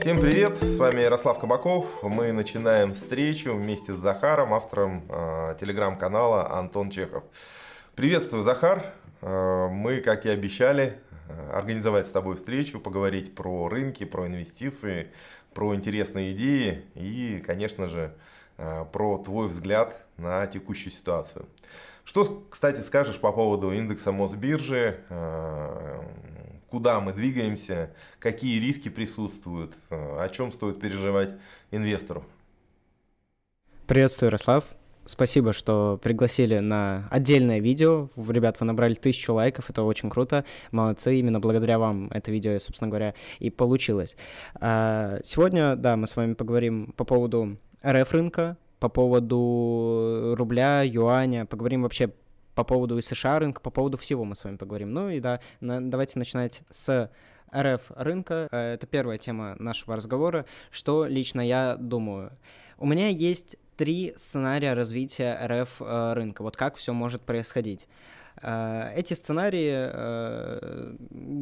Всем привет, с вами Ярослав Кабаков. Мы начинаем встречу вместе с Захаром, автором э, телеграм-канала Антон Чехов. Приветствую, Захар. Э, мы, как и обещали, э, организовать с тобой встречу, поговорить про рынки, про инвестиции, про интересные идеи и, конечно же, э, про твой взгляд на текущую ситуацию. Что, кстати, скажешь по поводу индекса Мосбиржи, э, куда мы двигаемся, какие риски присутствуют, э, о чем стоит переживать инвестору? Приветствую, Ярослав. Спасибо, что пригласили на отдельное видео. Ребят, вы набрали тысячу лайков, это очень круто. Молодцы, именно благодаря вам это видео, собственно говоря, и получилось. А, сегодня, да, мы с вами поговорим по поводу РФ рынка, по поводу рубля, юаня, поговорим вообще по поводу и США рынка, по поводу всего мы с вами поговорим. Ну и да, на, давайте начинать с РФ рынка. Э, это первая тема нашего разговора. Что лично я думаю? У меня есть три сценария развития РФ э, рынка. Вот как все может происходить. Э, эти сценарии,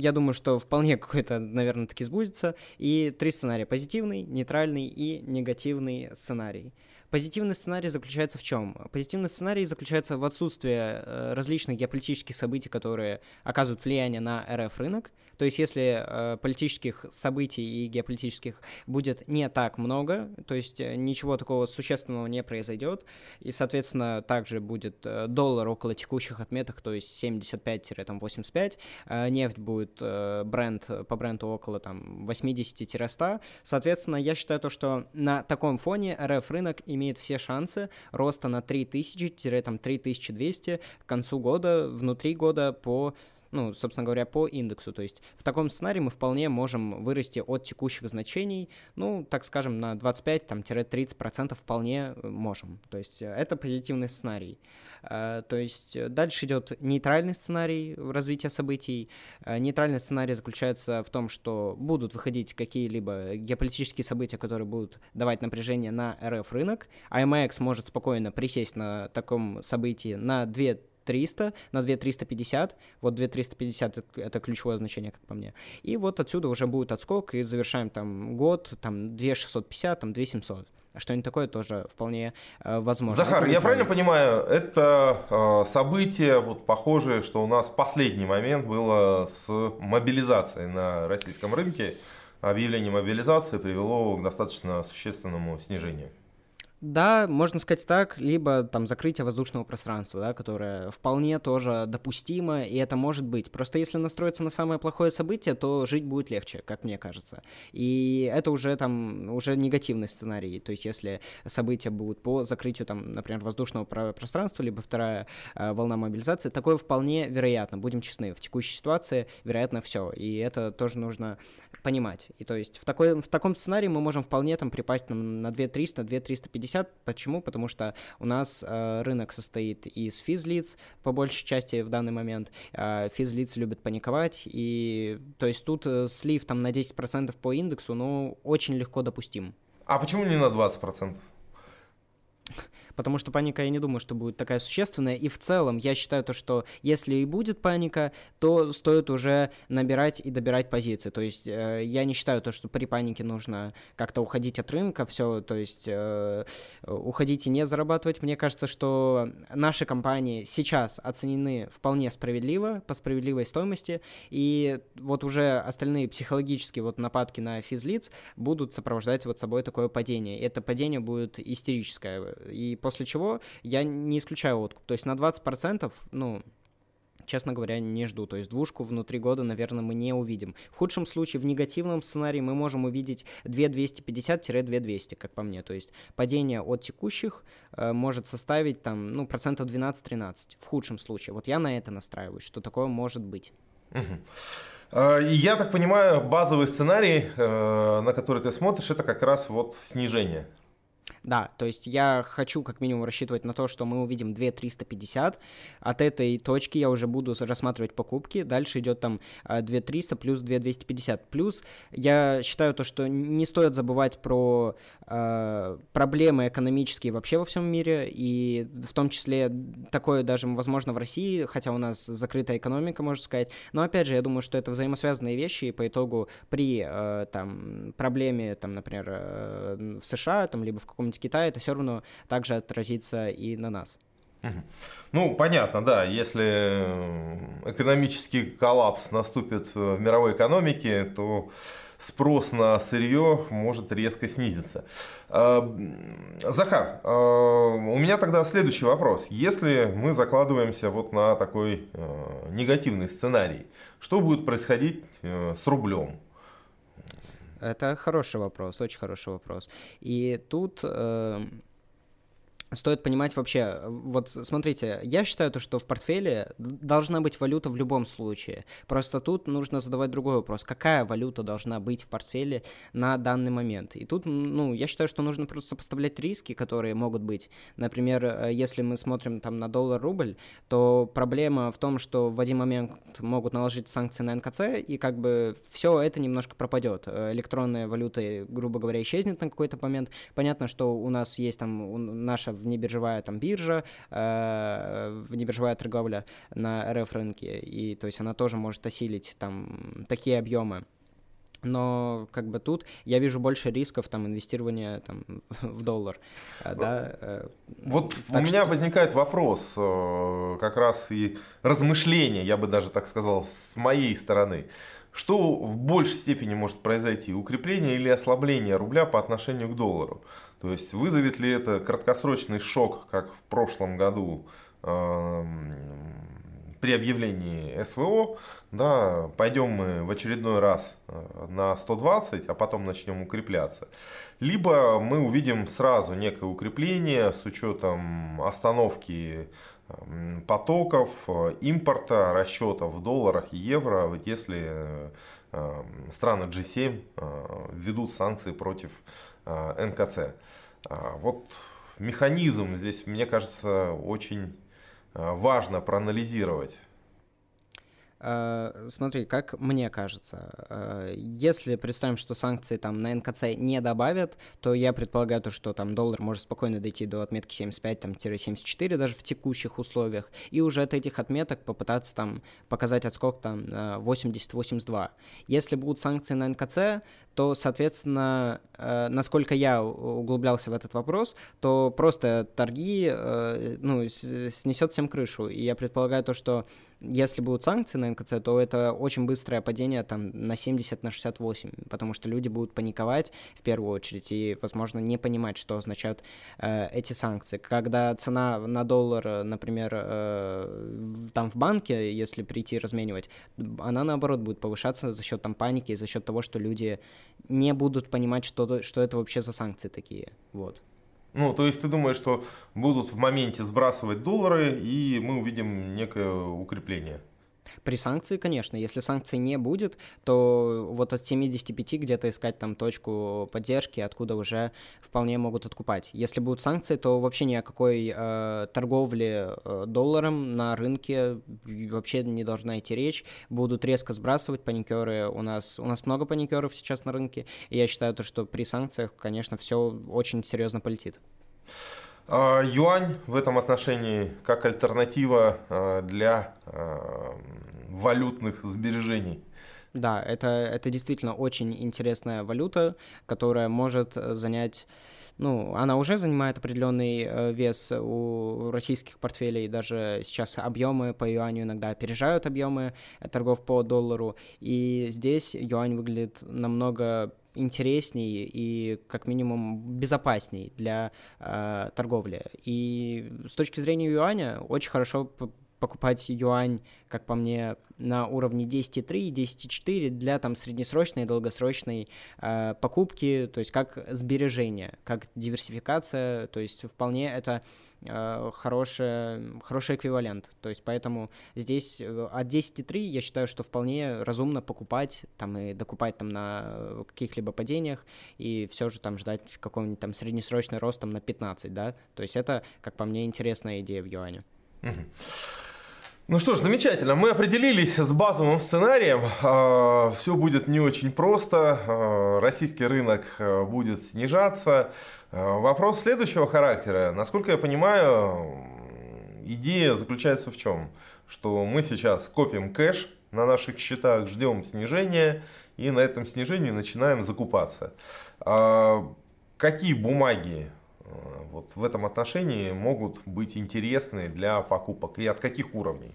я думаю, что вполне какой-то, наверное, таки сбудется. И три сценария. Позитивный, нейтральный и негативный сценарий. Позитивный сценарий заключается в чем? Позитивный сценарий заключается в отсутствии э, различных геополитических событий, которые оказывают влияние на РФ рынок. То есть если э, политических событий и геополитических будет не так много, то есть э, ничего такого существенного не произойдет, и, соответственно, также будет э, доллар около текущих отметок, то есть 75-85, э, нефть будет э, бренд, по бренду около там 80-100. Соответственно, я считаю то, что на таком фоне РФ рынок имеет все шансы роста на 3000-3200 к концу года, внутри года по ну, собственно говоря, по индексу. То есть в таком сценарии мы вполне можем вырасти от текущих значений, ну, так скажем, на 25-30% вполне э, можем. То есть э, это позитивный сценарий. Э, то есть дальше идет нейтральный сценарий развития событий. Нейтральный сценарий заключается в том, что будут выходить какие-либо геополитические события, которые будут давать напряжение на РФ рынок. АМХ может спокойно присесть на таком событии на 2 300 на 2350. Вот 2350 — это ключевое значение, как по мне. И вот отсюда уже будет отскок, и завершаем там год, там 2650, там 2700 что-нибудь такое тоже вполне э, возможно. Захар, я правильно понимаю, это э, событие вот похожее, что у нас последний момент было с мобилизацией на российском рынке. Объявление мобилизации привело к достаточно существенному снижению. Да, можно сказать так, либо там закрытие воздушного пространства, да, которое вполне тоже допустимо, и это может быть. Просто если настроиться на самое плохое событие, то жить будет легче, как мне кажется. И это уже там, уже негативный сценарий. То есть если события будут по закрытию там, например, воздушного пространства, либо вторая э, волна мобилизации, такое вполне вероятно. Будем честны, в текущей ситуации вероятно все. И это тоже нужно понимать. И то есть в, такой, в таком сценарии мы можем вполне там припасть на 2300, 2350 50. Почему? Потому что у нас э, рынок состоит из физлиц, по большей части в данный момент. Э, физлиц любят паниковать, и то есть тут э, слив там на 10% по индексу, ну, очень легко допустим. А почему не на 20%? Потому что паника, я не думаю, что будет такая существенная, и в целом я считаю то, что если и будет паника, то стоит уже набирать и добирать позиции, то есть э, я не считаю то, что при панике нужно как-то уходить от рынка, все, то есть э, уходить и не зарабатывать, мне кажется, что наши компании сейчас оценены вполне справедливо, по справедливой стоимости, и вот уже остальные психологические вот нападки на физлиц будут сопровождать вот собой такое падение, это падение будет истерическое, и после чего я не исключаю откуп. То есть на 20%, ну, честно говоря, не жду. То есть двушку внутри года, наверное, мы не увидим. В худшем случае, в негативном сценарии мы можем увидеть 2250-2200, как по мне. То есть падение от текущих э, может составить там, ну, процентов 12-13 в худшем случае. Вот я на это настраиваюсь, что такое может быть. Угу. Я так понимаю, базовый сценарий, э, на который ты смотришь, это как раз вот снижение Да, то есть я хочу как минимум рассчитывать на то, что мы увидим 2 350. От этой точки я уже буду рассматривать покупки. Дальше идет там 2 э, 300 плюс 2 250. Плюс я считаю то, что не стоит забывать про э, проблемы экономические вообще во всем мире. И в том числе такое даже возможно в России, хотя у нас закрытая экономика, можно сказать. Но опять же, я думаю, что это взаимосвязанные вещи. И по итогу при э, там, проблеме, там, например, э, в США, там, либо в каком-нибудь из Китая, это все равно также отразится и на нас. Ну, понятно, да, если экономический коллапс наступит в мировой экономике, то спрос на сырье может резко снизиться. А, Захар, а, у меня тогда следующий вопрос. Если мы закладываемся вот на такой э, негативный сценарий, что будет происходить э, с рублем? Это хороший вопрос, очень хороший вопрос. И тут э, стоит понимать вообще, вот смотрите, я считаю то, что в портфеле должна быть валюта в любом случае. Просто тут нужно задавать другой вопрос. Какая валюта должна быть в портфеле на данный момент? И тут, ну, я считаю, что нужно просто сопоставлять риски, которые могут быть. Например, э, если мы смотрим там на доллар-рубль, то проблема в том, что в один момент могут наложить санкции на НКЦ, и как бы все это немножко пропадет. Э, электронная валюта, грубо говоря, исчезнет на какой-то момент. Понятно, что у нас есть там наша внебиржевая там биржа, э, внебиржевая торговля на РФ рынке, и то есть она тоже может осилить там такие объемы. Но как бы тут я вижу больше рисков там инвестирования там в доллар, э, да. Э, вот так у что... меня возникает вопрос, э, как раз и размышления, я бы даже так сказал, с моей стороны. Что в большей степени может произойти, укрепление или ослабление рубля по отношению к доллару? То есть вызовет ли это краткосрочный шок, как в прошлом году э, при объявлении СВО, да, пойдем мы в очередной раз э, на 120, а потом начнем укрепляться. Либо мы увидим сразу некое укрепление с учетом остановки эм, потоков, э, импорта, расчетов в долларах и евро, если э, страны G7 введут санкции против Э, НКЦ. А, вот механизм здесь, мне кажется, очень э, важно проанализировать. Э, смотри, как мне кажется, э, если представим, что санкции там на НКЦ не добавят, то я предполагаю то, что там доллар может спокойно дойти до отметки 75-74 даже в текущих условиях, и уже от этих отметок попытаться там показать отскок там 80-82. Если будут санкции на НКЦ, то, соответственно, э, насколько я углублялся в этот вопрос, то просто торги ну, снесет всем крышу. И я предполагаю то, что если будут санкции на НКЦ, то это очень быстрое падение там на 70, на 68, потому что люди будут паниковать в первую очередь и, возможно, не понимать, что означают э, эти санкции. Когда цена на доллар, например, э, там в банке, если прийти разменивать, она наоборот будет повышаться за счет там паники, за счет того, что люди не будут понимать, что, что это вообще за санкции такие. Вот. Ну, то есть ты думаешь, что будут в моменте сбрасывать доллары, и мы увидим некое укрепление? При санкции, конечно. Если санкций не будет, то вот от 75 где-то искать там точку поддержки, откуда уже вполне могут откупать. Если будут санкции, то вообще ни о какой э, торговле э, долларом на рынке вообще не должна идти речь. Будут резко сбрасывать паникеры. У нас, у нас много паникеров сейчас на рынке, и я считаю, то, что при санкциях, конечно, все очень серьезно полетит. А, юань в этом отношении как альтернатива а, для а, валютных сбережений. Да, это, это действительно очень интересная валюта, которая может занять ну, она уже занимает определенный э, вес у российских портфелей, даже сейчас объемы по юаню иногда опережают объемы торгов по доллару, и здесь юань выглядит намного интереснее и как минимум безопасней для э, торговли. И с точки зрения юаня очень хорошо покупать юань, как по мне, на уровне 10.3, 10.4 для там среднесрочной и долгосрочной э, покупки, то есть как сбережение, как диверсификация, то есть вполне это э, хороший, хороший эквивалент. То есть поэтому здесь э, от 10.3 я считаю, что вполне разумно покупать там и докупать там на каких-либо падениях и все же там ждать какого-нибудь там среднесрочный рост там на 15, да. То есть это, как по мне, интересная идея в юане. Ну что ж, замечательно. Мы определились с базовым сценарием. А, Все будет не очень просто. А, российский рынок а, будет снижаться. Вопрос следующего характера. Насколько я понимаю, идея заключается в чем? Что мы сейчас копим кэш на наших счетах, ждем снижения и на этом снижении начинаем закупаться. Какие бумаги вот в этом отношении могут быть интересны для покупок и от каких уровней?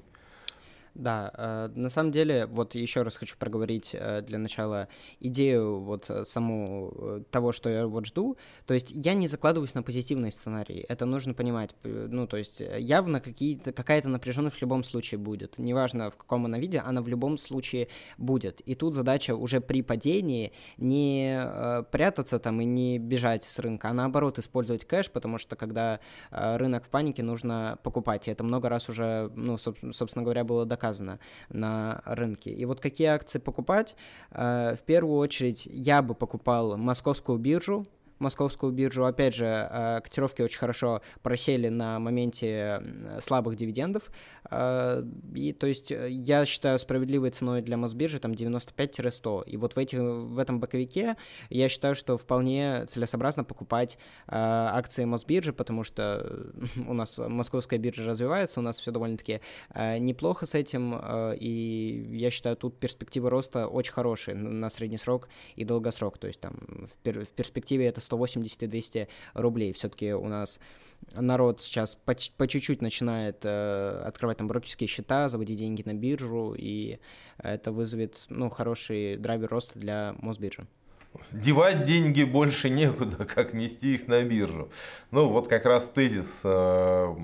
Да, э, на самом деле, вот еще раз хочу проговорить э, для начала идею вот э, саму того, что я вот жду. То есть я не закладываюсь на позитивный сценарий, это нужно понимать. Ну, то есть явно какие-то, какая-то напряженность в любом случае будет. Неважно, в каком она виде, она в любом случае будет. И тут задача уже при падении не прятаться там и не бежать с рынка, а наоборот использовать кэш, потому что когда рынок в панике, нужно покупать. И это много раз уже, ну, собственно говоря, было доказано доказано на рынке. И вот какие акции покупать? Э, в первую очередь я бы покупал московскую биржу, московскую биржу. Опять же, э, котировки очень хорошо просели на моменте слабых дивидендов. Э, и то есть э, я считаю справедливой ценой для Мосбиржи там 95-100. И вот в, этих, в этом боковике я считаю, что вполне целесообразно покупать акции Мосбиржи, потому что у нас московская биржа развивается, у нас все довольно-таки неплохо с этим. И я считаю, тут перспективы роста очень хорошие на средний срок и долгосрок. То есть там в перспективе это 180 и 200 рублей. Все-таки у нас народ сейчас по, по чуть-чуть начинает э, открывать там брокерские счета, заводить деньги на биржу, и это вызовет ну, хороший драйвер роста для Мосбиржи. Девать деньги больше некуда, как нести их на биржу. Ну, вот как раз тезис э,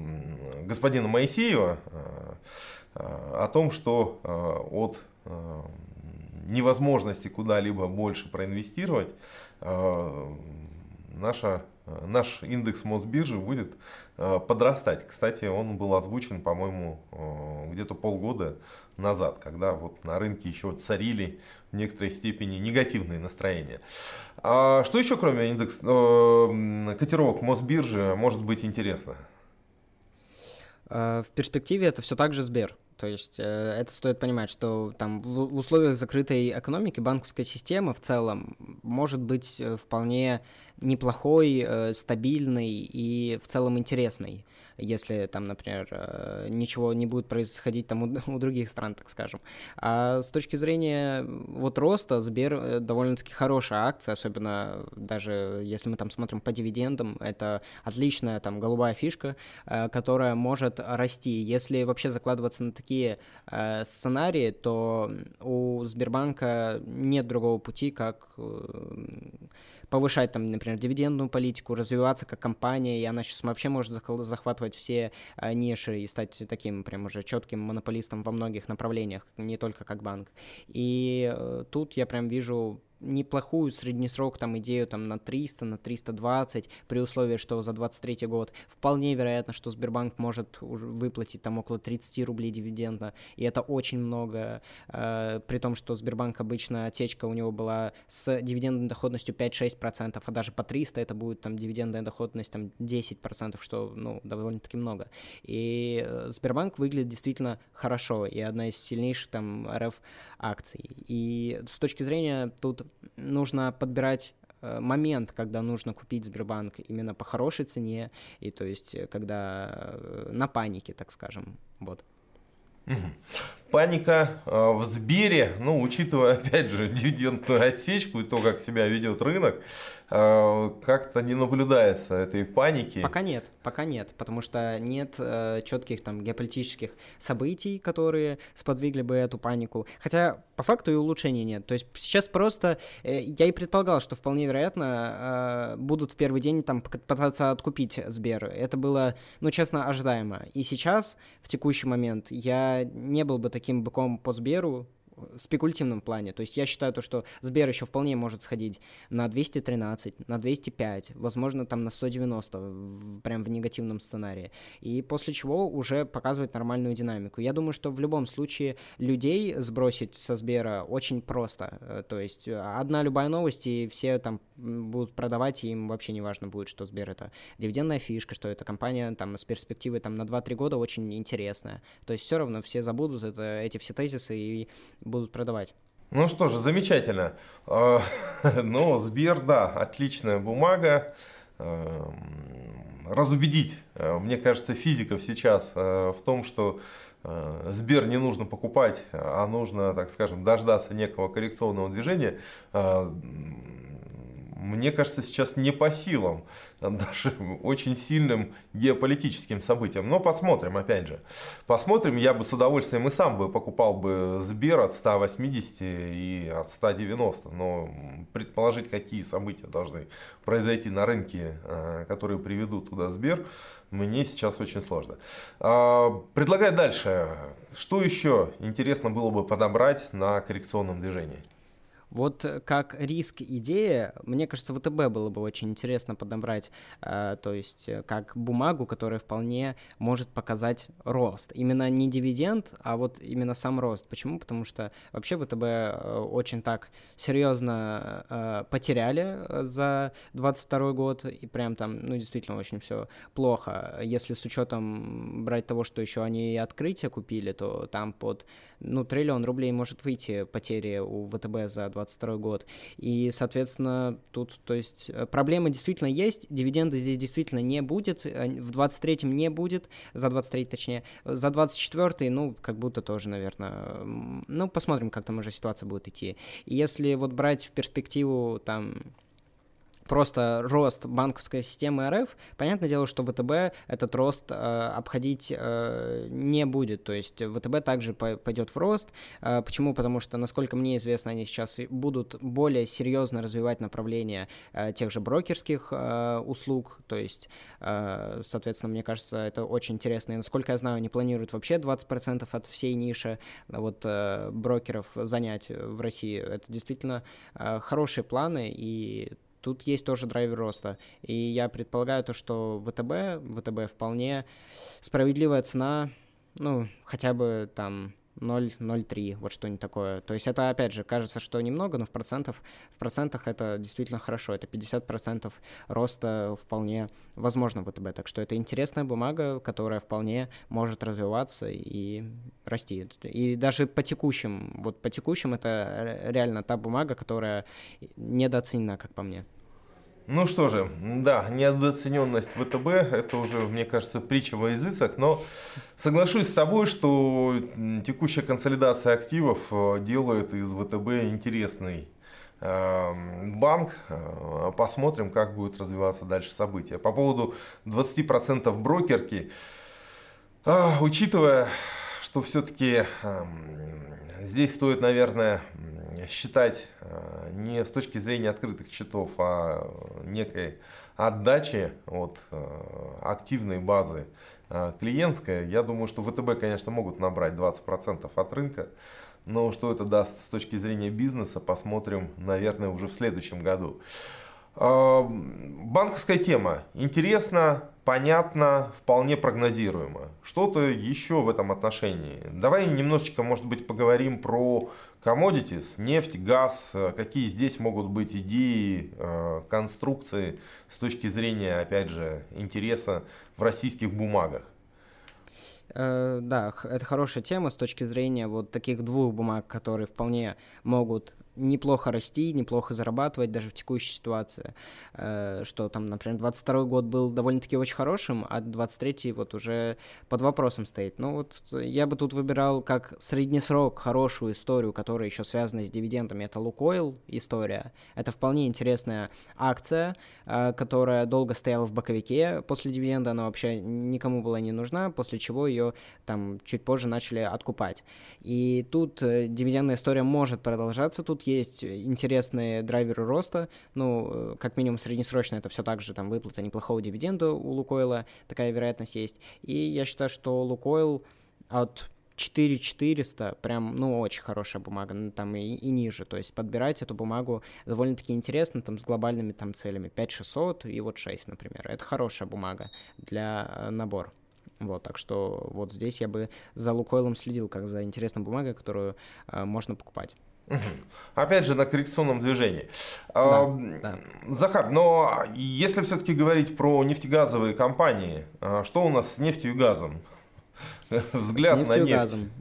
господина Моисеева э, о том, что э, от э, невозможности куда-либо больше проинвестировать э, наша, э, наш индекс Мосбиржи будет э, подрастать. Кстати, он был озвучен, по-моему, э, где-то полгода назад, когда вот на рынке еще царили в некоторой степени негативные настроения. А что еще, кроме индекс котировок Мосбиржи, может быть интересно? В перспективе это все так же Сбер. То есть э, это стоит понимать, что там в условиях закрытой экономики банковская система в целом может быть э, вполне неплохой, э, стабильной и в целом интересной если там, например, э, ничего не будет происходить там у, у других стран, так скажем. А с точки зрения вот роста, Сбер э, довольно-таки хорошая акция, особенно даже если мы там смотрим по дивидендам, это отличная там голубая фишка, э, которая может расти. Если вообще закладываться на такие сценарии, то у Сбербанка нет другого пути, как повышать там, например, дивидендную политику, развиваться как компания, и она сейчас вообще может захватывать все а, ниши и стать таким прям уже четким монополистом во многих направлениях, не только как банк. И э, тут я прям вижу неплохую среднесрок там идею там на 300, на 320, при условии, что за 23 год вполне вероятно, что Сбербанк может выплатить там около 30 рублей дивиденда, и это очень много, э, при том, что Сбербанк обычно отсечка у него была с дивидендной доходностью 5-6%, а даже по 300 это будет там дивидендная доходность там 10%, что ну довольно-таки много. И э, Сбербанк выглядит действительно хорошо, и одна из сильнейших там РФ акций. И с точки зрения тут нужно подбирать э, момент, когда нужно купить Сбербанк именно по хорошей цене, и то есть э, когда э, на панике, так скажем, вот. Паника э, в Сбере, ну, учитывая, опять же, дивидендную отсечку и то, как себя ведет рынок, э, как-то не наблюдается этой паники. Пока нет, пока нет, потому что нет э, четких там геополитических событий, которые сподвигли бы эту панику. Хотя по факту и улучшений нет. То есть сейчас просто, я и предполагал, что вполне вероятно будут в первый день там пытаться откупить Сбер. Это было, ну, честно, ожидаемо. И сейчас, в текущий момент, я не был бы таким быком по Сберу, спекулятивном плане. То есть я считаю то, что Сбер еще вполне может сходить на 213, на 205, возможно, там на 190, прям в негативном сценарии. И после чего уже показывать нормальную динамику. Я думаю, что в любом случае людей сбросить со Сбера очень просто. Э, то есть одна любая новость, и все там будут продавать, и им вообще не важно будет, что Сбер это дивидендная фишка, что эта компания там с перспективой там на 2-3 года очень интересная. То есть все равно все забудут это, эти все тезисы и будут продавать. Ну что же, замечательно. А, ну, Сбер, да, отличная бумага. А, разубедить, а, мне кажется, физиков сейчас в том, что Сбер не нужно покупать, а нужно, так скажем, дождаться некого коррекционного движения мне кажется, сейчас не по силам даже очень сильным геополитическим событиям. Но посмотрим, опять же. Посмотрим, я бы с удовольствием и сам бы покупал бы Сбер от 180 и от 190. Но предположить, какие события должны произойти на рынке, э, которые приведут туда Сбер, мне сейчас очень сложно. А, предлагаю дальше. Что еще интересно было бы подобрать на коррекционном движении? Вот э, как риск идея, мне кажется, ВТБ было бы очень интересно подобрать, э, то есть э, как бумагу, которая вполне может показать рост. Именно не дивиденд, а вот именно сам рост. Почему? Потому что вообще ВТБ очень так серьезно потеряли за 22 год, и прям там, ну, действительно, очень все плохо. Если с учетом брать того, что еще они и открытие купили, то там под, ну, триллион рублей может выйти потери у ВТБ за 2022 год. И, соответственно, тут, то есть, э, проблемы действительно есть, дивиденды здесь действительно не будет, э, в 23-м не будет, за 23 точнее, за 24 ну, как будто тоже, наверное, ну, посмотрим, как там уже ситуация будет идти. И если вот брать в перспективу, там, просто рост банковской системы РФ, понятное дело, что ВТБ этот рост э, обходить э, не будет. То есть ВТБ также пойдет в рост. Э, почему? Потому что, насколько мне известно, они сейчас будут более серьезно развивать направление э, тех же брокерских э, услуг. То есть, э, соответственно, мне кажется, это очень интересно. И, насколько я знаю, они планируют вообще 20% от всей ниши вот, э, брокеров занять в России. Это действительно э, хорошие планы, и тут есть тоже драйвер роста. И я предполагаю то, что ВТБ, ВТБ вполне справедливая цена, ну, хотя бы там 0,03, вот что-нибудь такое. То есть это, опять же, кажется, что немного, но в, процентов, в процентах это действительно хорошо. Это 50% роста вполне возможно в ВТБ. Так что это интересная бумага, которая вполне может развиваться и расти. И даже по текущим, вот по текущим это реально та бумага, которая недооценена, как по мне. Ну что же, да, недооцененность ВТБ, это уже, мне кажется, притча во языцах, но соглашусь с тобой, что текущая консолидация активов э, делает из ВТБ интересный эм, банк. Э, посмотрим, как будет развиваться дальше события. По поводу 20% брокерки, э, учитывая, что все-таки эм, здесь стоит, наверное, считать э, не с точки зрения открытых счетов, а некой отдачи от э, активной базы э, клиентской, я думаю, что ВТБ, конечно, могут набрать 20% от рынка, но что это даст с точки зрения бизнеса, посмотрим, наверное, уже в следующем году. Банковская тема. Интересно, понятно, вполне прогнозируемо. Что-то еще в этом отношении. Давай немножечко, может быть, поговорим про commodities, нефть, газ. Какие здесь могут быть идеи, э, конструкции с точки зрения, опять же, интереса в российских бумагах? Э, да, это хорошая тема с точки зрения вот таких двух бумаг, которые вполне могут неплохо расти, неплохо зарабатывать даже в текущей ситуации. Э, что там, например, 22 год был довольно-таки очень хорошим, а 23 вот уже под вопросом стоит. Ну вот я бы тут выбирал как средний срок хорошую историю, которая еще связана с дивидендами. Это Лукойл история. Это вполне интересная акция, э, которая долго стояла в боковике. После дивиденда она вообще никому была не нужна, после чего ее там чуть позже начали откупать. И тут э, дивидендная история может продолжаться. Тут есть интересные драйверы роста, ну, э, как минимум среднесрочно это все так же там выплата неплохого дивиденда у Лукойла, такая вероятность есть. И я считаю, что Лукойл от 4400, прям, ну, очень хорошая бумага, ну, там и, и ниже, то есть подбирать эту бумагу довольно-таки интересно, там, с глобальными там целями, 5600 и вот 6, например, это хорошая бумага для э, набора. Вот, так что вот здесь я бы за Лукойлом следил, как за интересной бумагой, которую э, можно покупать. Опять же, на коррекционном движении. Да, да. Захар, но если все-таки говорить про нефтегазовые компании, а, что у нас с нефтью и газом? Взгляд на нефть. Газом.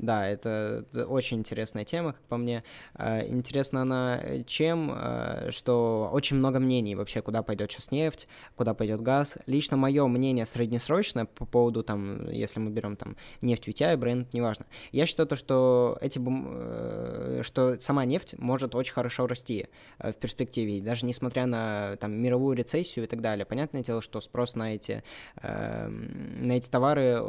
Да, это очень интересная тема, как по мне. А, интересна она э, чем, а, что очень много мнений вообще, куда пойдет сейчас нефть, куда пойдет газ. Лично мое мнение среднесрочное по поводу, там, если мы берем там нефть VTI, бренд, неважно. Я считаю то, что эти бум... Э, что сама нефть может очень хорошо расти э, в перспективе, даже несмотря на там мировую рецессию и так далее. Понятное дело, что спрос на эти, эм, на эти товары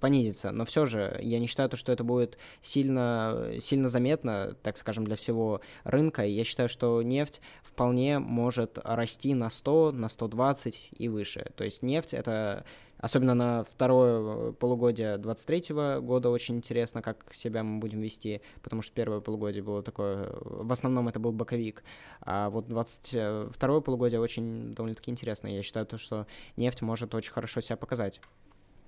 понизится, но все же я не считаю то, что это будет будет сильно, сильно заметно, так скажем, для всего рынка. И я считаю, что нефть вполне может расти на 100, на 120 и выше. То есть нефть — это Особенно на второе полугодие 23 года очень интересно, как себя мы будем вести, потому что первое полугодие было такое, в основном это был боковик, а вот 22 полугодие очень довольно-таки интересно. Я считаю, то, что нефть может очень хорошо себя показать.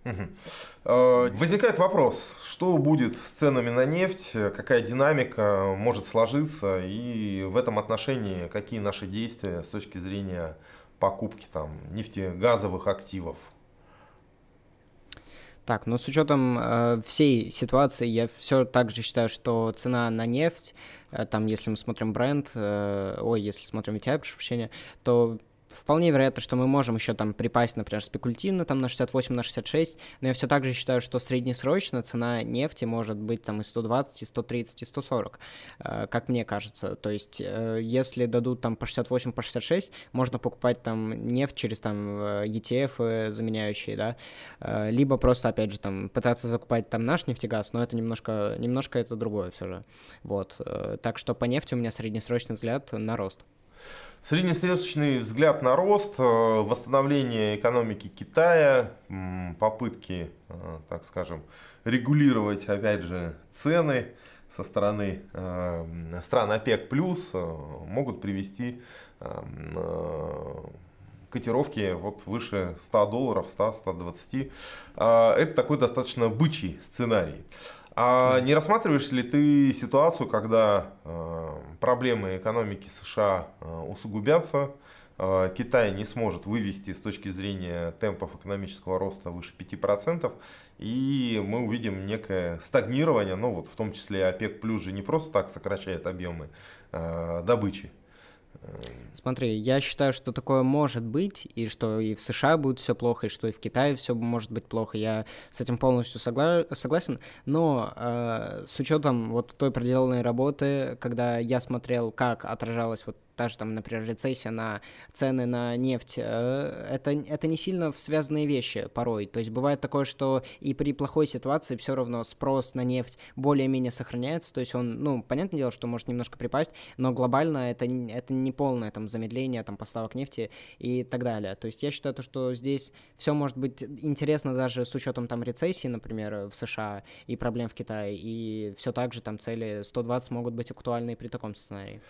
Угу. Возникает вопрос, что будет с ценами на нефть, какая динамика может сложиться и в этом отношении какие наши действия с точки зрения покупки там, нефтегазовых активов? Так, ну с учетом э, всей ситуации, я все так же считаю, что цена на нефть, э, там, если мы смотрим бренд, э, ой, если смотрим VTI, прошу прощения, то вполне вероятно, что мы можем еще там припасть, например, спекулятивно там на 68, на 66, но я все так же считаю, что среднесрочно цена нефти может быть там и 120, и 130, и 140, э, как мне кажется. То есть, э, если дадут там по 68, по 66, можно покупать там нефть через там э, ETF заменяющие, да, либо просто, опять же, там пытаться закупать там наш нефтегаз, но это немножко, немножко это другое все же. Вот. Так что по нефти у меня среднесрочный взгляд на рост. Среднесрочный взгляд на рост, э, восстановление экономики Китая, попытки, э, так скажем, регулировать, опять же, цены со стороны э, стран ОПЕК+, могут привести котировки вот выше 100 долларов, 100-120. Это такой достаточно бычий сценарий. А не рассматриваешь ли ты ситуацию, когда э, проблемы экономики США э, усугубятся, э, Китай не сможет вывести с точки зрения темпов экономического роста выше 5%, и мы увидим некое стагнирование, ну вот в том числе ОПЕК плюс же не просто так сокращает объемы добычи. Смотри, я считаю, что такое может быть, и что и в США будет все плохо, и что и в Китае все может быть плохо. Я с этим полностью согла- согласен. Но э, с учетом вот той проделанной работы, когда я смотрел, как отражалось вот та же там, например, рецессия на цены на нефть, э, это, это не сильно связанные вещи порой. То есть бывает такое, что и при плохой ситуации все равно спрос на нефть более-менее сохраняется, то есть он, ну, понятное дело, что может немножко припасть, но глобально это, это не полное там замедление там поставок нефти и так далее. То есть я считаю, то, что здесь все может быть интересно даже с учетом там рецессии, например, в США и проблем в Китае, и все так же там цели 120 могут быть актуальны при таком сценарии.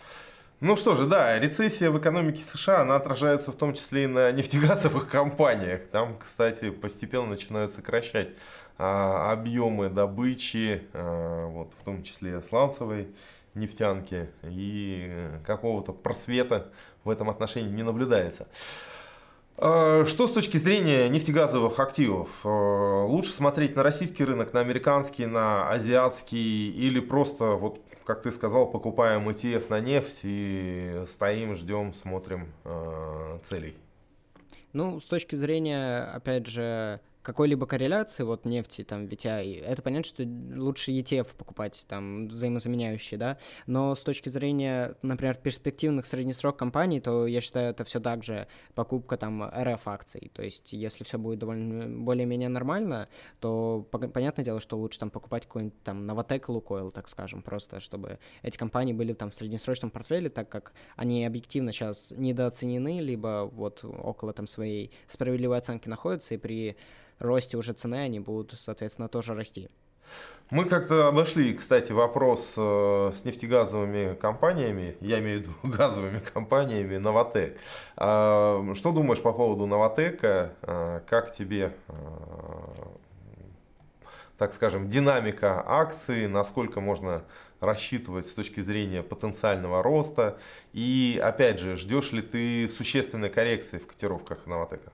Ну что же, да, рецессия в экономике США, она отражается в том числе и на нефтегазовых компаниях. Там, кстати, постепенно начинают сокращать а, объемы добычи, а, вот, в том числе сланцевой нефтянки, и какого-то просвета в этом отношении не наблюдается. А, что с точки зрения нефтегазовых активов? А, лучше смотреть на российский рынок, на американский, на азиатский или просто вот как ты сказал, покупаем ETF на нефть и стоим, ждем, смотрим э, целей. Ну, с точки зрения, опять же, какой-либо корреляции, вот нефти, там, VTI, это понятно, что лучше ETF покупать, там, взаимозаменяющие, да, но с точки зрения, например, перспективных среднесрок компаний, то я считаю, это все так же покупка, там, RF акций, то есть если все будет довольно более-менее нормально, то понятное дело, что лучше там покупать какой-нибудь там Novatec, Lukoil, так скажем, просто чтобы эти компании были там в среднесрочном портфеле, так как они объективно сейчас недооценены, либо вот около там своей справедливой оценки находятся, и при росте уже цены они будут, соответственно, тоже расти. Мы как-то обошли, кстати, вопрос э, с нефтегазовыми компаниями, я имею в виду газовыми компаниями, Новотек. А, что думаешь по поводу Новотека? А, как тебе, а, так скажем, динамика акции, насколько можно рассчитывать с точки зрения потенциального роста? И, опять же, ждешь ли ты существенной коррекции в котировках Новотека?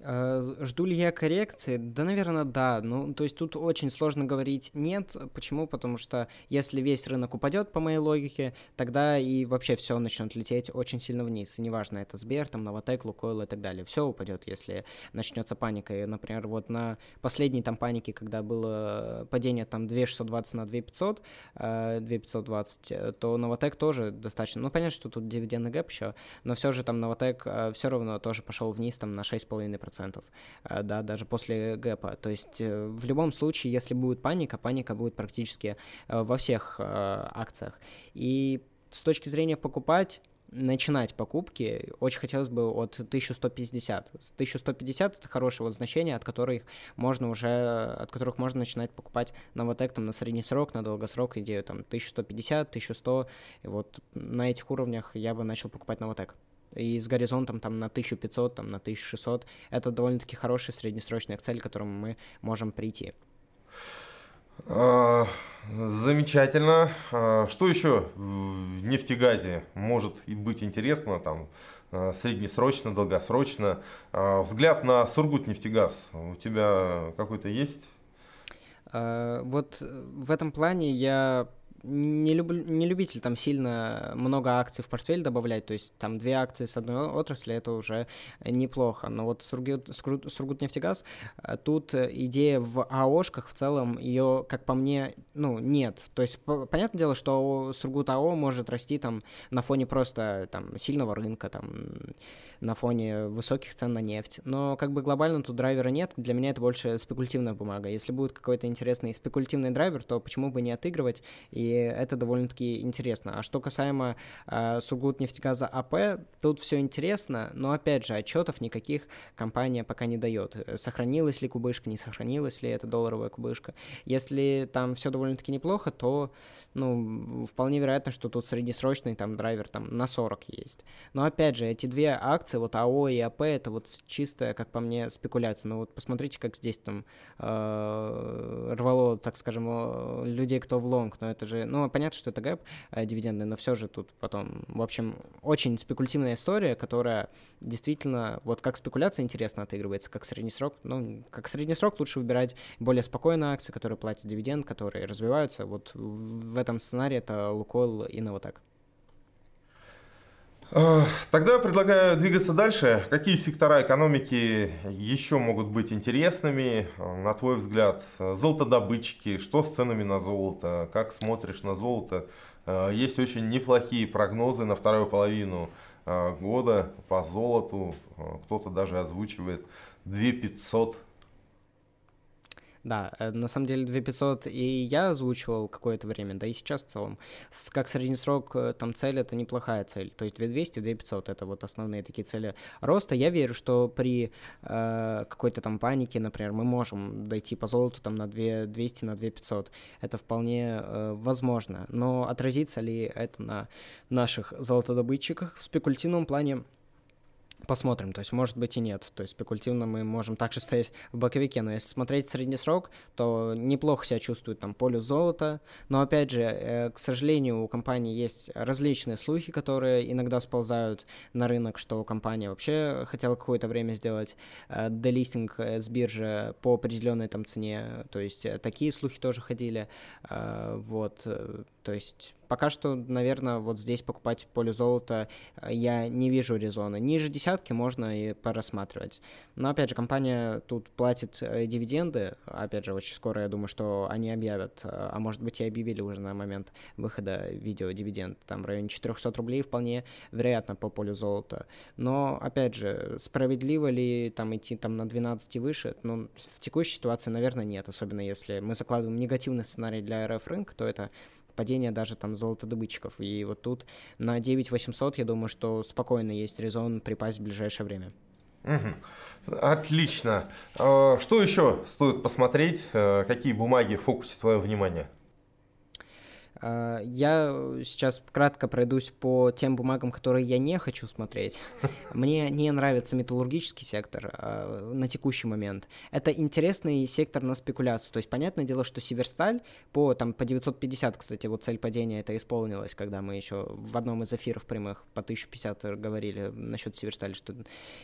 Э, жду ли я коррекции? Да, наверное, да. Ну, то есть тут очень сложно говорить нет. Почему? Потому что если весь рынок упадет, по моей логике, тогда и вообще все начнет лететь очень сильно вниз. И неважно, это Сбер, там, Новотек, Лукойл и так далее. Все упадет, если начнется паника. И, например, вот на последней там панике, когда было падение там 2620 на 2500, 2520, э, то Новотек тоже достаточно. Ну, понятно, что тут дивидендный гэп еще, но все же там Новотек э, все равно тоже пошел вниз там на 6,5%. 10%, э, да, даже после гэпа. То есть э, в любом случае, если будет паника, паника будет практически э, во всех акциях. И с точки зрения покупать, начинать покупки очень хотелось бы от 1150. 1150 это хорошее вот значение, от которых можно уже, от которых можно начинать покупать новотек там на средний срок, на долгосрок идею там 1150, 1100, и вот на этих уровнях я бы начал покупать новотек и с горизонтом там на 1500, там на 1600. Это довольно-таки хорошая среднесрочная цель, к которому мы можем прийти. А, замечательно. А, что еще в нефтегазе может быть интересно там а, среднесрочно, долгосрочно? Взгляд на Сургут нефтегаз у тебя какой-то есть? Вот в этом плане я не, люб, не любитель там сильно много акций в портфель добавлять, то есть там две акции с одной отрасли, это уже неплохо. Но вот Сургут, Сургутнефтегаз, э, тут идея в АОшках в целом, ее, как по мне, ну, нет. То есть, понятное дело, что Сургут АО может расти там на фоне просто там сильного рынка, там на фоне высоких цен на нефть. Но как бы глобально тут драйвера нет, для меня это больше спекулятивная бумага. Если будет какой-то интересный спекулятивный драйвер, то почему бы не отыгрывать, и это довольно-таки интересно. А что касаемо э, Сургутнефтегаза АП, тут все интересно, но опять же, отчетов никаких компания пока не дает. Сохранилась ли кубышка, не сохранилась ли эта долларовая кубышка. Если там все довольно-таки неплохо, то ну, вполне вероятно, что тут среднесрочный там драйвер там на 40 есть. Но опять же, эти две акции, вот АО и АП, это вот чистая, как по мне, спекуляция. Но вот посмотрите, как здесь там э, рвало, так скажем, э, людей, кто в лонг, но это же, ну, понятно, что это гэп э, дивидендный, но все же тут потом, в общем, очень спекулятивная история, которая действительно, вот как спекуляция интересно отыгрывается, как средний срок, ну, как средний срок лучше выбирать более спокойные акции, которые платят дивиденд, которые развиваются, вот в этом сценарии это Лукойл и Новотек. Тогда я предлагаю двигаться дальше. Какие сектора экономики еще могут быть интересными, на твой взгляд? Золотодобытчики, что с ценами на золото? Как смотришь на золото? Есть очень неплохие прогнозы на вторую половину года по золоту. Кто-то даже озвучивает 2500 да, э, на самом деле 2500 и я озвучивал какое-то время, да и сейчас в целом. Как средний срок э, там цель это неплохая цель. То есть 2200, 2500 это вот основные такие цели роста. Я верю, что при э, какой-то там панике, например, мы можем дойти по золоту там на 2, 200, на 2500. Это вполне э, возможно. Но отразится ли это на наших золотодобытчиках в спекулятивном плане? Посмотрим, то есть может быть и нет. То есть спекулятивно мы можем также стоять в боковике, но если смотреть средний срок, то неплохо себя чувствует там полюс золота. Но опять же, э, к сожалению, у компании есть различные слухи, которые иногда сползают на рынок, что компания вообще хотела какое-то время сделать э, делистинг э, с биржи по определенной там цене. То есть такие слухи тоже ходили. Вот. То есть пока что, наверное, вот здесь покупать поле золота э, я не вижу резона. Ниже десятки можно и порассматривать. Но, опять же, компания тут платит э, дивиденды. Опять же, очень скоро я думаю, что они объявят, э, а может быть и объявили уже на момент выхода видео дивиденд. Там в районе 400 рублей вполне вероятно по полю золота. Но, опять же, справедливо ли там идти там на 12 и выше? Ну, в текущей ситуации, наверное, нет. Особенно если мы закладываем негативный сценарий для РФ рынка, то это падение даже там золотодобытчиков. И вот тут на 9800, я думаю, что спокойно есть резон припасть в ближайшее время. Угу. Отлично. А, что еще стоит посмотреть? А, какие бумаги фокусе твоего внимания? А, я сейчас кратко пройдусь по тем бумагам, которые я не хочу смотреть. Мне не нравится металлургический сектор э, на текущий момент. Это интересный сектор на спекуляцию. То есть, понятное дело, что Северсталь по, там, по 950, кстати, вот цель падения это исполнилась, когда мы еще в одном из эфиров прямых по 1050 говорили насчет Северстали, что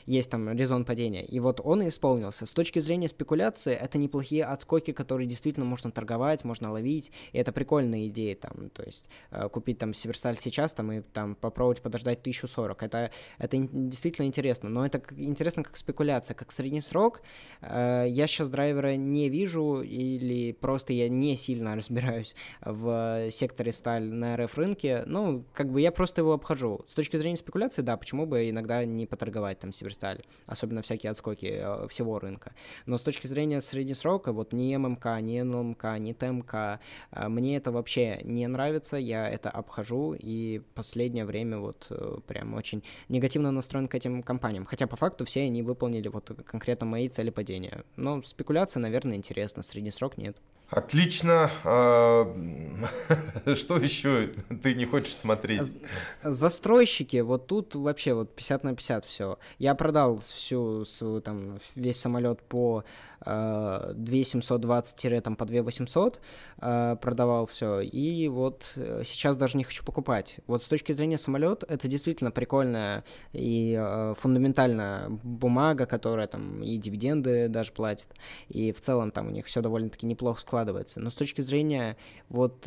есть там резон падения. И вот он и исполнился. С точки зрения спекуляции, это неплохие отскоки, которые действительно можно торговать, можно ловить. И это прикольная идея там, то есть э, купить там Северсталь сейчас там и там попробовать подождать 1040. Это, это действительно интересно, но это интересно как спекуляция, как средний срок. Э, я сейчас драйвера не вижу или просто я не сильно разбираюсь в секторе сталь на РФ рынке. Ну, как бы я просто его обхожу. С точки зрения спекуляции, да, почему бы иногда не поторговать там Северсталь, особенно всякие отскоки э, всего рынка. Но с точки зрения среднесрока, вот ни ММК, ни НЛМК, ни ТМК, мне это вообще не нравится, я это обхожу, и последнее время вот э, прям очень негативно настроен к этим компаниям. Хотя по факту все они выполнили вот конкретно мои цели падения. Но спекуляция, наверное, интересна, средний срок нет. Отлично. А, что еще ты не хочешь смотреть? Застройщики, вот тут вообще вот 50 на 50 все. Я продал всю свою там весь самолет по 2720 там по 2800 э, продавал все. И вот э, сейчас даже не хочу покупать. Вот с точки зрения самолет это действительно прикольная и э, фундаментальная бумага, которая там и дивиденды даже платит. И в целом там у них все довольно-таки неплохо складывается. Но с точки зрения вот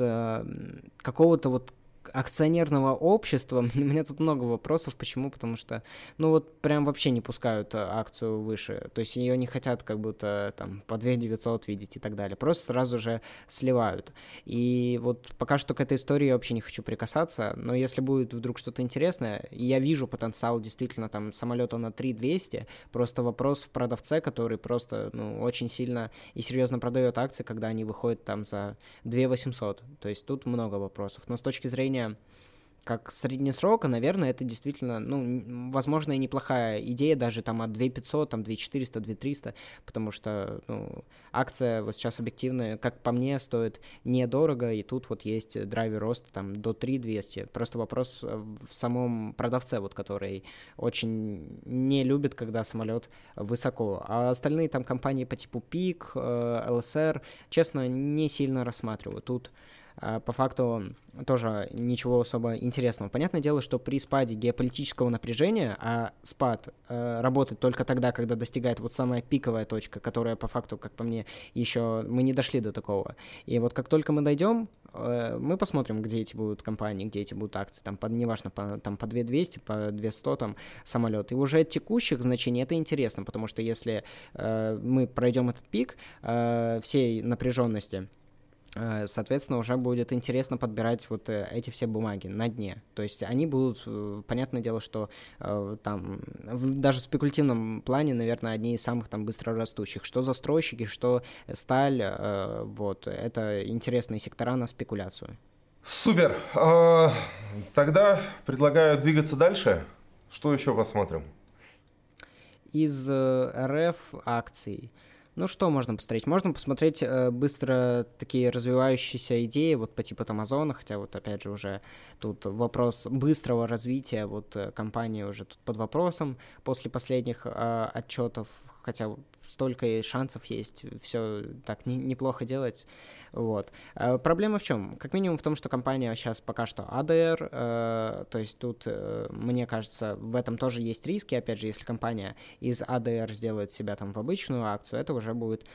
какого-то вот акционерного общества, у меня тут много вопросов. Почему? Потому что, ну вот прям вообще не пускают э, акцию выше. То есть ее не хотят как будто там по 2 900 видеть и так далее. Просто сразу же сливают. И вот пока что к этой истории я вообще не хочу прикасаться. Но если будет вдруг что-то интересное, я вижу потенциал действительно там самолета на 3 200, просто вопрос в продавце, который просто ну, очень сильно и серьезно продает акции, когда они выходят там за 2 800. То есть тут много вопросов. Но с точки зрения зрения как среднесрока, наверное, это действительно, ну, возможно, и неплохая идея даже там от 2500, там 2400, 2300, потому что, ну, акция вот сейчас объективная, как по мне, стоит недорого, и тут вот есть драйвер роста там до 3200. Просто вопрос в самом продавце, вот, который очень не любит, когда самолет высоко. А остальные там компании по типу ПИК, ЛСР, честно, не сильно рассматриваю. Тут по факту тоже ничего особо интересного. Понятное дело, что при спаде геополитического напряжения, а спад э, работает только тогда, когда достигает вот самая пиковая точка, которая по факту, как по мне, еще мы не дошли до такого. И вот как только мы дойдем, э, мы посмотрим, где эти будут компании, где эти будут акции, там, под, неважно, по, там, по 2200, по 2100 там самолет. И уже от текущих значений это интересно, потому что если э, мы пройдем этот пик э, всей напряженности, соответственно, уже будет интересно подбирать вот э, эти все бумаги на дне. То есть они будут, э, понятное дело, что там даже в спекулятивном плане, наверное, одни из самых там быстрорастущих. Что застройщики, что сталь, вот, это интересные сектора на спекуляцию. Супер. А, тогда предлагаю двигаться дальше. Что еще посмотрим? Из РФ акций. Ну, что можно посмотреть? Можно посмотреть э, быстро такие развивающиеся идеи, вот по типу Амазона, хотя вот опять же уже тут вопрос быстрого развития, вот э, компания уже тут под вопросом после последних э, отчетов, хотя столько и шансов есть, все так не, неплохо делать. Вот. А проблема в чем? Как минимум в том, что компания сейчас пока что ADR, э, то есть тут, э, мне кажется, в этом тоже есть риски. Опять же, если компания из ADR сделает себя там в обычную акцию, это уже будет,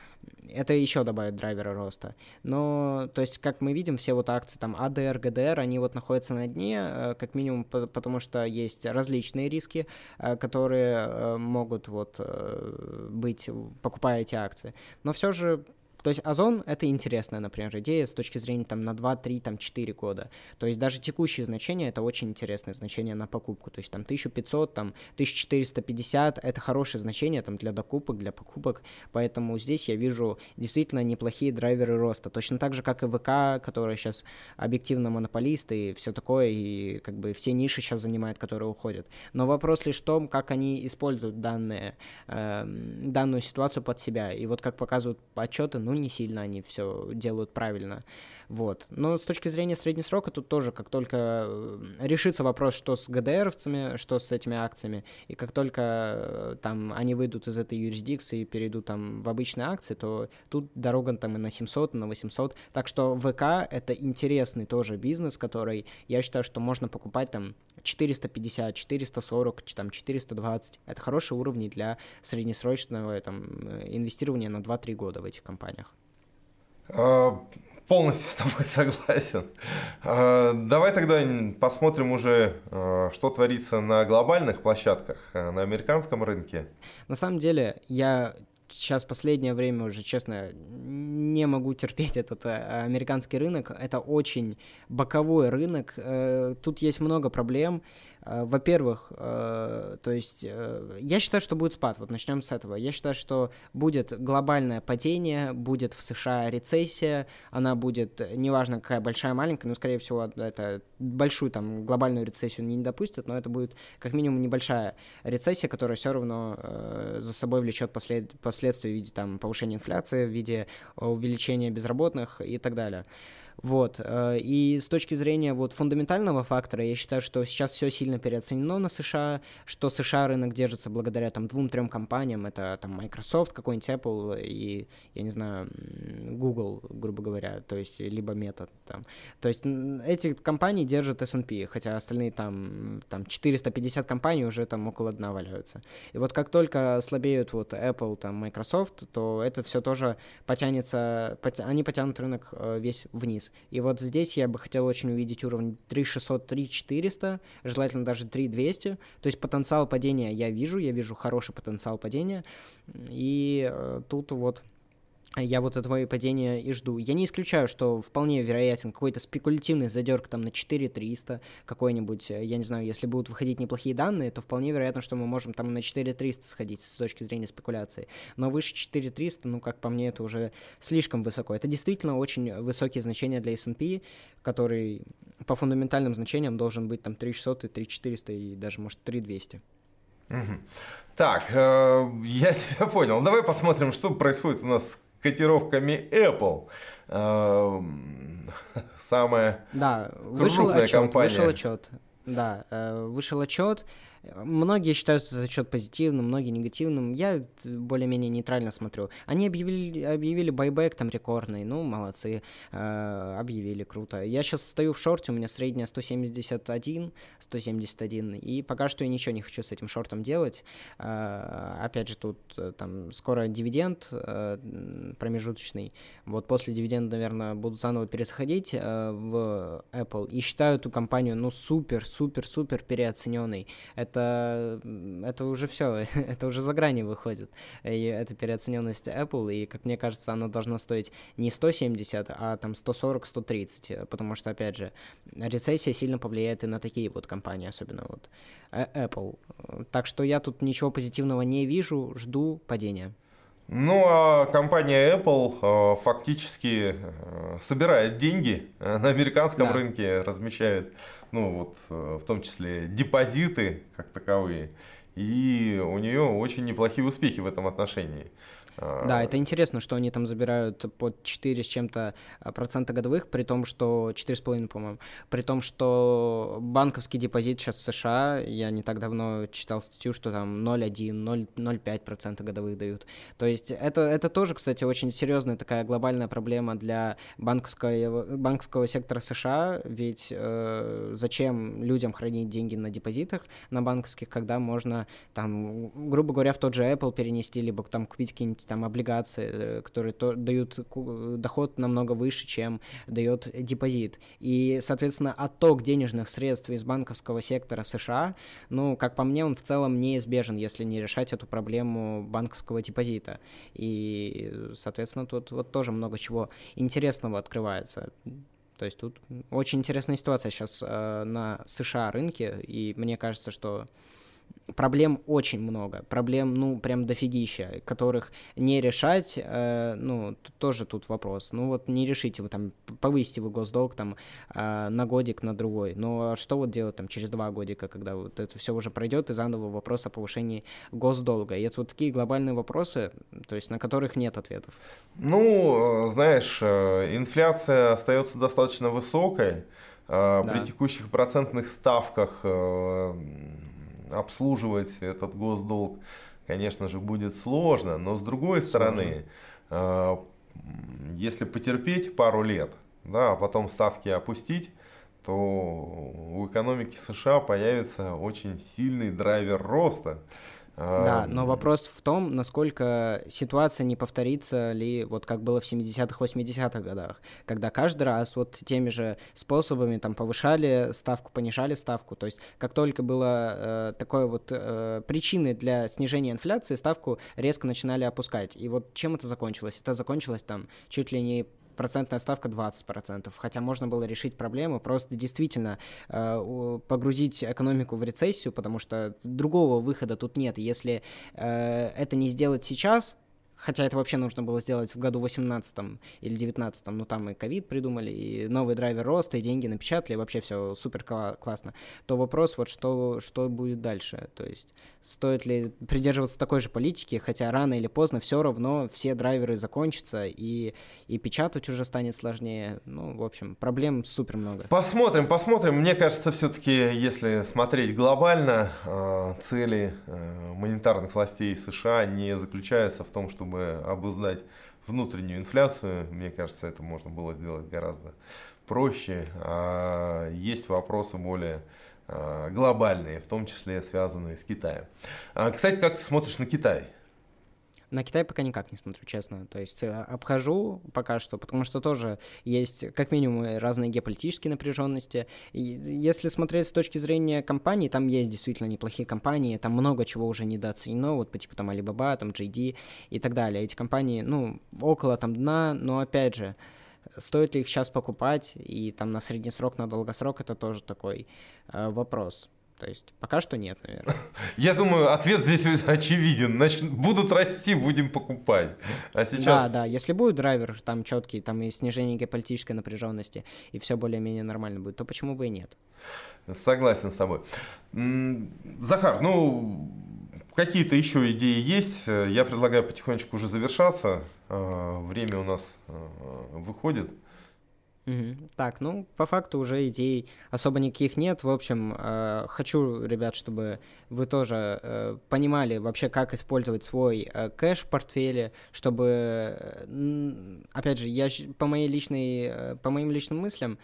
это еще добавит драйвера роста. Но, то есть, как мы видим, все вот акции там ADR, GDR, они вот находятся на дне, э, как минимум потому, что есть различные риски, э, которые э, могут вот э, быть, покупая эти акции. Но все же то есть Озон — это интересная, например, идея с точки зрения там на 2, 3, там 4 года. То есть даже текущие значения — это очень интересное значение на покупку. То есть там 1500, там 1450 — это хорошее значение там для докупок, для покупок. Поэтому здесь я вижу действительно неплохие драйверы роста. Точно так же, как и ВК, которая сейчас объективно монополист и все такое, и как бы все ниши сейчас занимает, которые уходят. Но вопрос лишь в том, как они используют данные, э, данную ситуацию под себя. И вот как показывают отчеты, ну, ну, не сильно они все делают правильно. Вот. Но с точки зрения среднесрока тут тоже, как только э, решится вопрос, что с ГДРовцами, что с этими акциями, и как только э, там они выйдут из этой юрисдикции и перейдут там в обычные акции, то тут дорога там и на 700, и на 800. Так что ВК — это интересный тоже бизнес, который, я считаю, что можно покупать там 450, 440, там 420. Это хорошие уровни для среднесрочного там, э, инвестирования на 2-3 года в этих компаниях. А, полностью с тобой согласен. А, давай тогда посмотрим уже, а, что творится на глобальных площадках, на американском рынке. На самом деле, я сейчас последнее время уже, честно, не могу терпеть этот американский рынок. Это очень боковой рынок. Э, тут есть много проблем. Э, во-первых, э, то есть э, я считаю, что будет спад. Вот начнем с этого. Я считаю, что будет глобальное падение, будет в США рецессия, она будет, неважно какая большая, маленькая, но скорее всего это большую там глобальную рецессию не допустят, но это будет как минимум небольшая рецессия, которая все равно за собой влечет послед... последствия в виде там повышения инфляции, в виде увеличения безработных и так далее. Вот. Э, и с точки зрения вот фундаментального фактора, я считаю, что сейчас все сильно переоценено на США, что США рынок держится благодаря там двум-трем компаниям, это там Microsoft, какой-нибудь Apple и, я не знаю, Google, грубо говоря, то есть либо Meta там. То есть эти компании держат S&P, хотя остальные там, там 450 компаний уже там около дна валяются. И вот как только слабеют вот Apple, там Microsoft, то это все тоже потянется, они потянут рынок э, весь вниз. И вот здесь я бы хотел очень увидеть уровень 3600, 3400, желательно даже 3200. То есть потенциал падения я вижу, я вижу хороший потенциал падения. И э, тут вот я вот этого падения и жду. Я не исключаю, что вполне вероятен какой-то спекулятивный задерг там на 4300 какой-нибудь, я не знаю, если будут выходить неплохие данные, то вполне вероятно, что мы можем там на 4300 сходить с точки зрения спекуляции. Но выше 4300, ну, как по мне, это уже слишком высоко. Это действительно очень высокие значения для S&P, который по фундаментальным значениям должен быть там 3600 и 3400 и даже, может, 3200. Угу. Так, э, я тебя понял. Давай посмотрим, что происходит у нас котировками Apple. Эм, самая да, вышел крупная отчет, компания. Вышел отчет. Да, э, вышел отчет. Многие считают этот отчет позитивным, многие негативным. Я более-менее нейтрально смотрю. Они объявили, объявили байбек там рекордный. Ну, молодцы. Э, объявили, круто. Я сейчас стою в шорте, у меня средняя 171, 171. И пока что я ничего не хочу с этим шортом делать. Э, опять же, тут э, там скоро дивиденд э, промежуточный. Вот после дивиденда, наверное, буду заново пересходить э, в Apple. И считаю эту компанию, ну, супер, супер, супер переоцененной. Это это, это уже все, это уже за грани выходит. И это переоцененность Apple, и, как мне кажется, она должна стоить не 170, а там 140-130, потому что, опять же, рецессия сильно повлияет и на такие вот компании, особенно вот э, Apple. Так что я тут ничего позитивного не вижу, жду падения. Ну, а компания Apple э, фактически э, собирает деньги на американском да. рынке, размещает ну вот э, в том числе депозиты как таковые. И у нее очень неплохие успехи в этом отношении. Да, а, это интересно, что они там забирают под 4 с чем-то а, процента годовых, при том, что 4,5, по-моему, при том, что банковский депозит сейчас в США, я не так давно читал статью, что там 0,1, 0,05 процента годовых дают. То есть это, это тоже, кстати, очень серьезная такая глобальная проблема для банковского, банковского сектора США, ведь э, зачем людям хранить деньги на депозитах, на банковских, когда можно там, грубо говоря, в тот же Apple перенести, либо там купить какие-нибудь там облигации, э, которые то, дают доход намного выше, чем дает депозит. И, соответственно, отток денежных средств из банковского сектора США, ну, как по мне, он в целом неизбежен, если не решать эту проблему банковского депозита. И, соответственно, тут вот тоже много чего интересного открывается. То есть тут очень интересная ситуация сейчас э, на США рынке, и мне кажется, что проблем очень много, проблем, ну, прям дофигища, которых не решать, э, ну, тоже тут вопрос. Ну, вот не решите вы там, повысите вы госдолг там э, на годик, на другой. Но что вот делать там через два годика, когда вот это все уже пройдет, и заново вопрос о повышении госдолга. И это вот такие глобальные вопросы, то есть на которых нет ответов. Ну, знаешь, э, инфляция остается достаточно высокой. Э, да. При текущих процентных ставках э, обслуживать этот госдолг, конечно же, будет сложно. Но с другой стороны, э, если потерпеть пару лет, да, а потом ставки опустить, то у экономики США появится очень сильный драйвер роста. Да, но вопрос в том, насколько ситуация не повторится ли, вот как было в 70-х, 80-х годах, когда каждый раз вот теми же способами там повышали ставку, понижали ставку, то есть как только было э, такой вот э, причиной для снижения инфляции, ставку резко начинали опускать. И вот чем это закончилось? Это закончилось там чуть ли не процентная ставка 20%, хотя можно было решить проблему, просто действительно э, погрузить экономику в рецессию, потому что другого выхода тут нет. Если э, это не сделать сейчас, хотя это вообще нужно было сделать в году 18 или 19, но там и ковид придумали, и новый драйвер роста, и деньги напечатали, и вообще все супер классно, то вопрос вот что, что будет дальше, то есть стоит ли придерживаться такой же политики, хотя рано или поздно все равно все драйверы закончатся, и, и печатать уже станет сложнее, ну, в общем, проблем супер много. Посмотрим, посмотрим, мне кажется, все-таки, если смотреть глобально, э, цели э, монетарных властей США не заключаются в том, чтобы чтобы обуздать внутреннюю инфляцию, мне кажется, это можно было сделать гораздо проще. А есть вопросы более а, глобальные, в том числе связанные с Китаем. А, кстати, как ты смотришь на Китай? На Китай пока никак не смотрю, честно. То есть э, обхожу пока что, потому что тоже есть как минимум разные геополитические напряженности. И если смотреть с точки зрения компаний, там есть действительно неплохие компании, там много чего уже недооценено, вот по типу там Alibaba, там JD и так далее. Эти компании, ну, около там дна, но опять же, стоит ли их сейчас покупать, и там на средний срок, на долгосрок, это тоже такой э, вопрос. То есть пока что нет, наверное. Я думаю, ответ здесь очевиден. Значит, будут расти, будем покупать. А сейчас... Да, да. Если будет драйвер там четкий, там и снижение геополитической напряженности, и все более-менее нормально будет, то почему бы и нет? Согласен с тобой. Захар, ну, какие-то еще идеи есть? Я предлагаю потихонечку уже завершаться. А, время у нас а, выходит. Так, ну, по факту уже идей особо никаких нет. В общем, э, хочу, ребят, чтобы вы тоже э, понимали вообще, как использовать свой э, кэш в портфеле, чтобы, э, опять же, я по моей личной, э, по моим личным мыслям,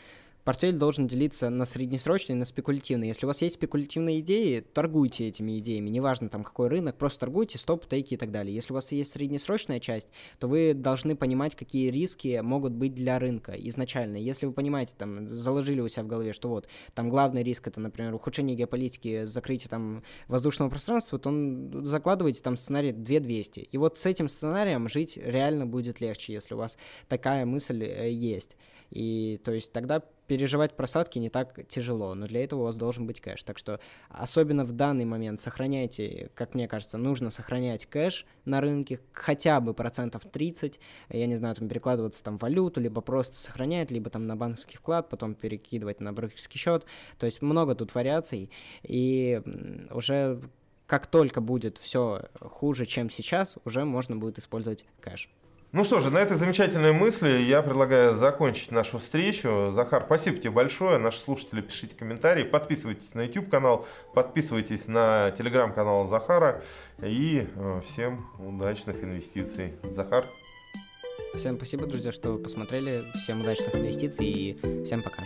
Портфель должен делиться на среднесрочный и на спекулятивный. Если у вас есть спекулятивные идеи, торгуйте этими идеями. Неважно там какой рынок, просто торгуйте, стоп, тейки и так далее. Если у вас есть среднесрочная часть, то вы должны понимать, какие риски могут быть для рынка изначально. Если вы понимаете, там, заложили у себя в голове, что вот, там главный риск это, например, ухудшение геополитики, закрытие там воздушного пространства, то он, закладывайте там сценарий 2200. И вот с этим сценарием жить реально будет легче, если у вас такая мысль э, есть. И то есть тогда переживать просадки не так тяжело, но для этого у вас должен быть кэш. Так что особенно в данный момент сохраняйте, как мне кажется, нужно сохранять кэш на рынке хотя бы процентов 30, я не знаю, там перекладываться там валюту, либо просто сохранять, либо там на банковский вклад, потом перекидывать на брокерский счет. То есть много тут вариаций, и уже как только будет все хуже, чем сейчас, уже можно будет использовать кэш. Ну что же, на этой замечательной мысли я предлагаю закончить нашу встречу. Захар, спасибо тебе большое. Наши слушатели, пишите комментарии, подписывайтесь на YouTube канал, подписывайтесь на телеграм-канал Захара. И э, всем удачных инвестиций. Захар. Всем спасибо, друзья, что посмотрели. Всем удачных инвестиций и всем пока.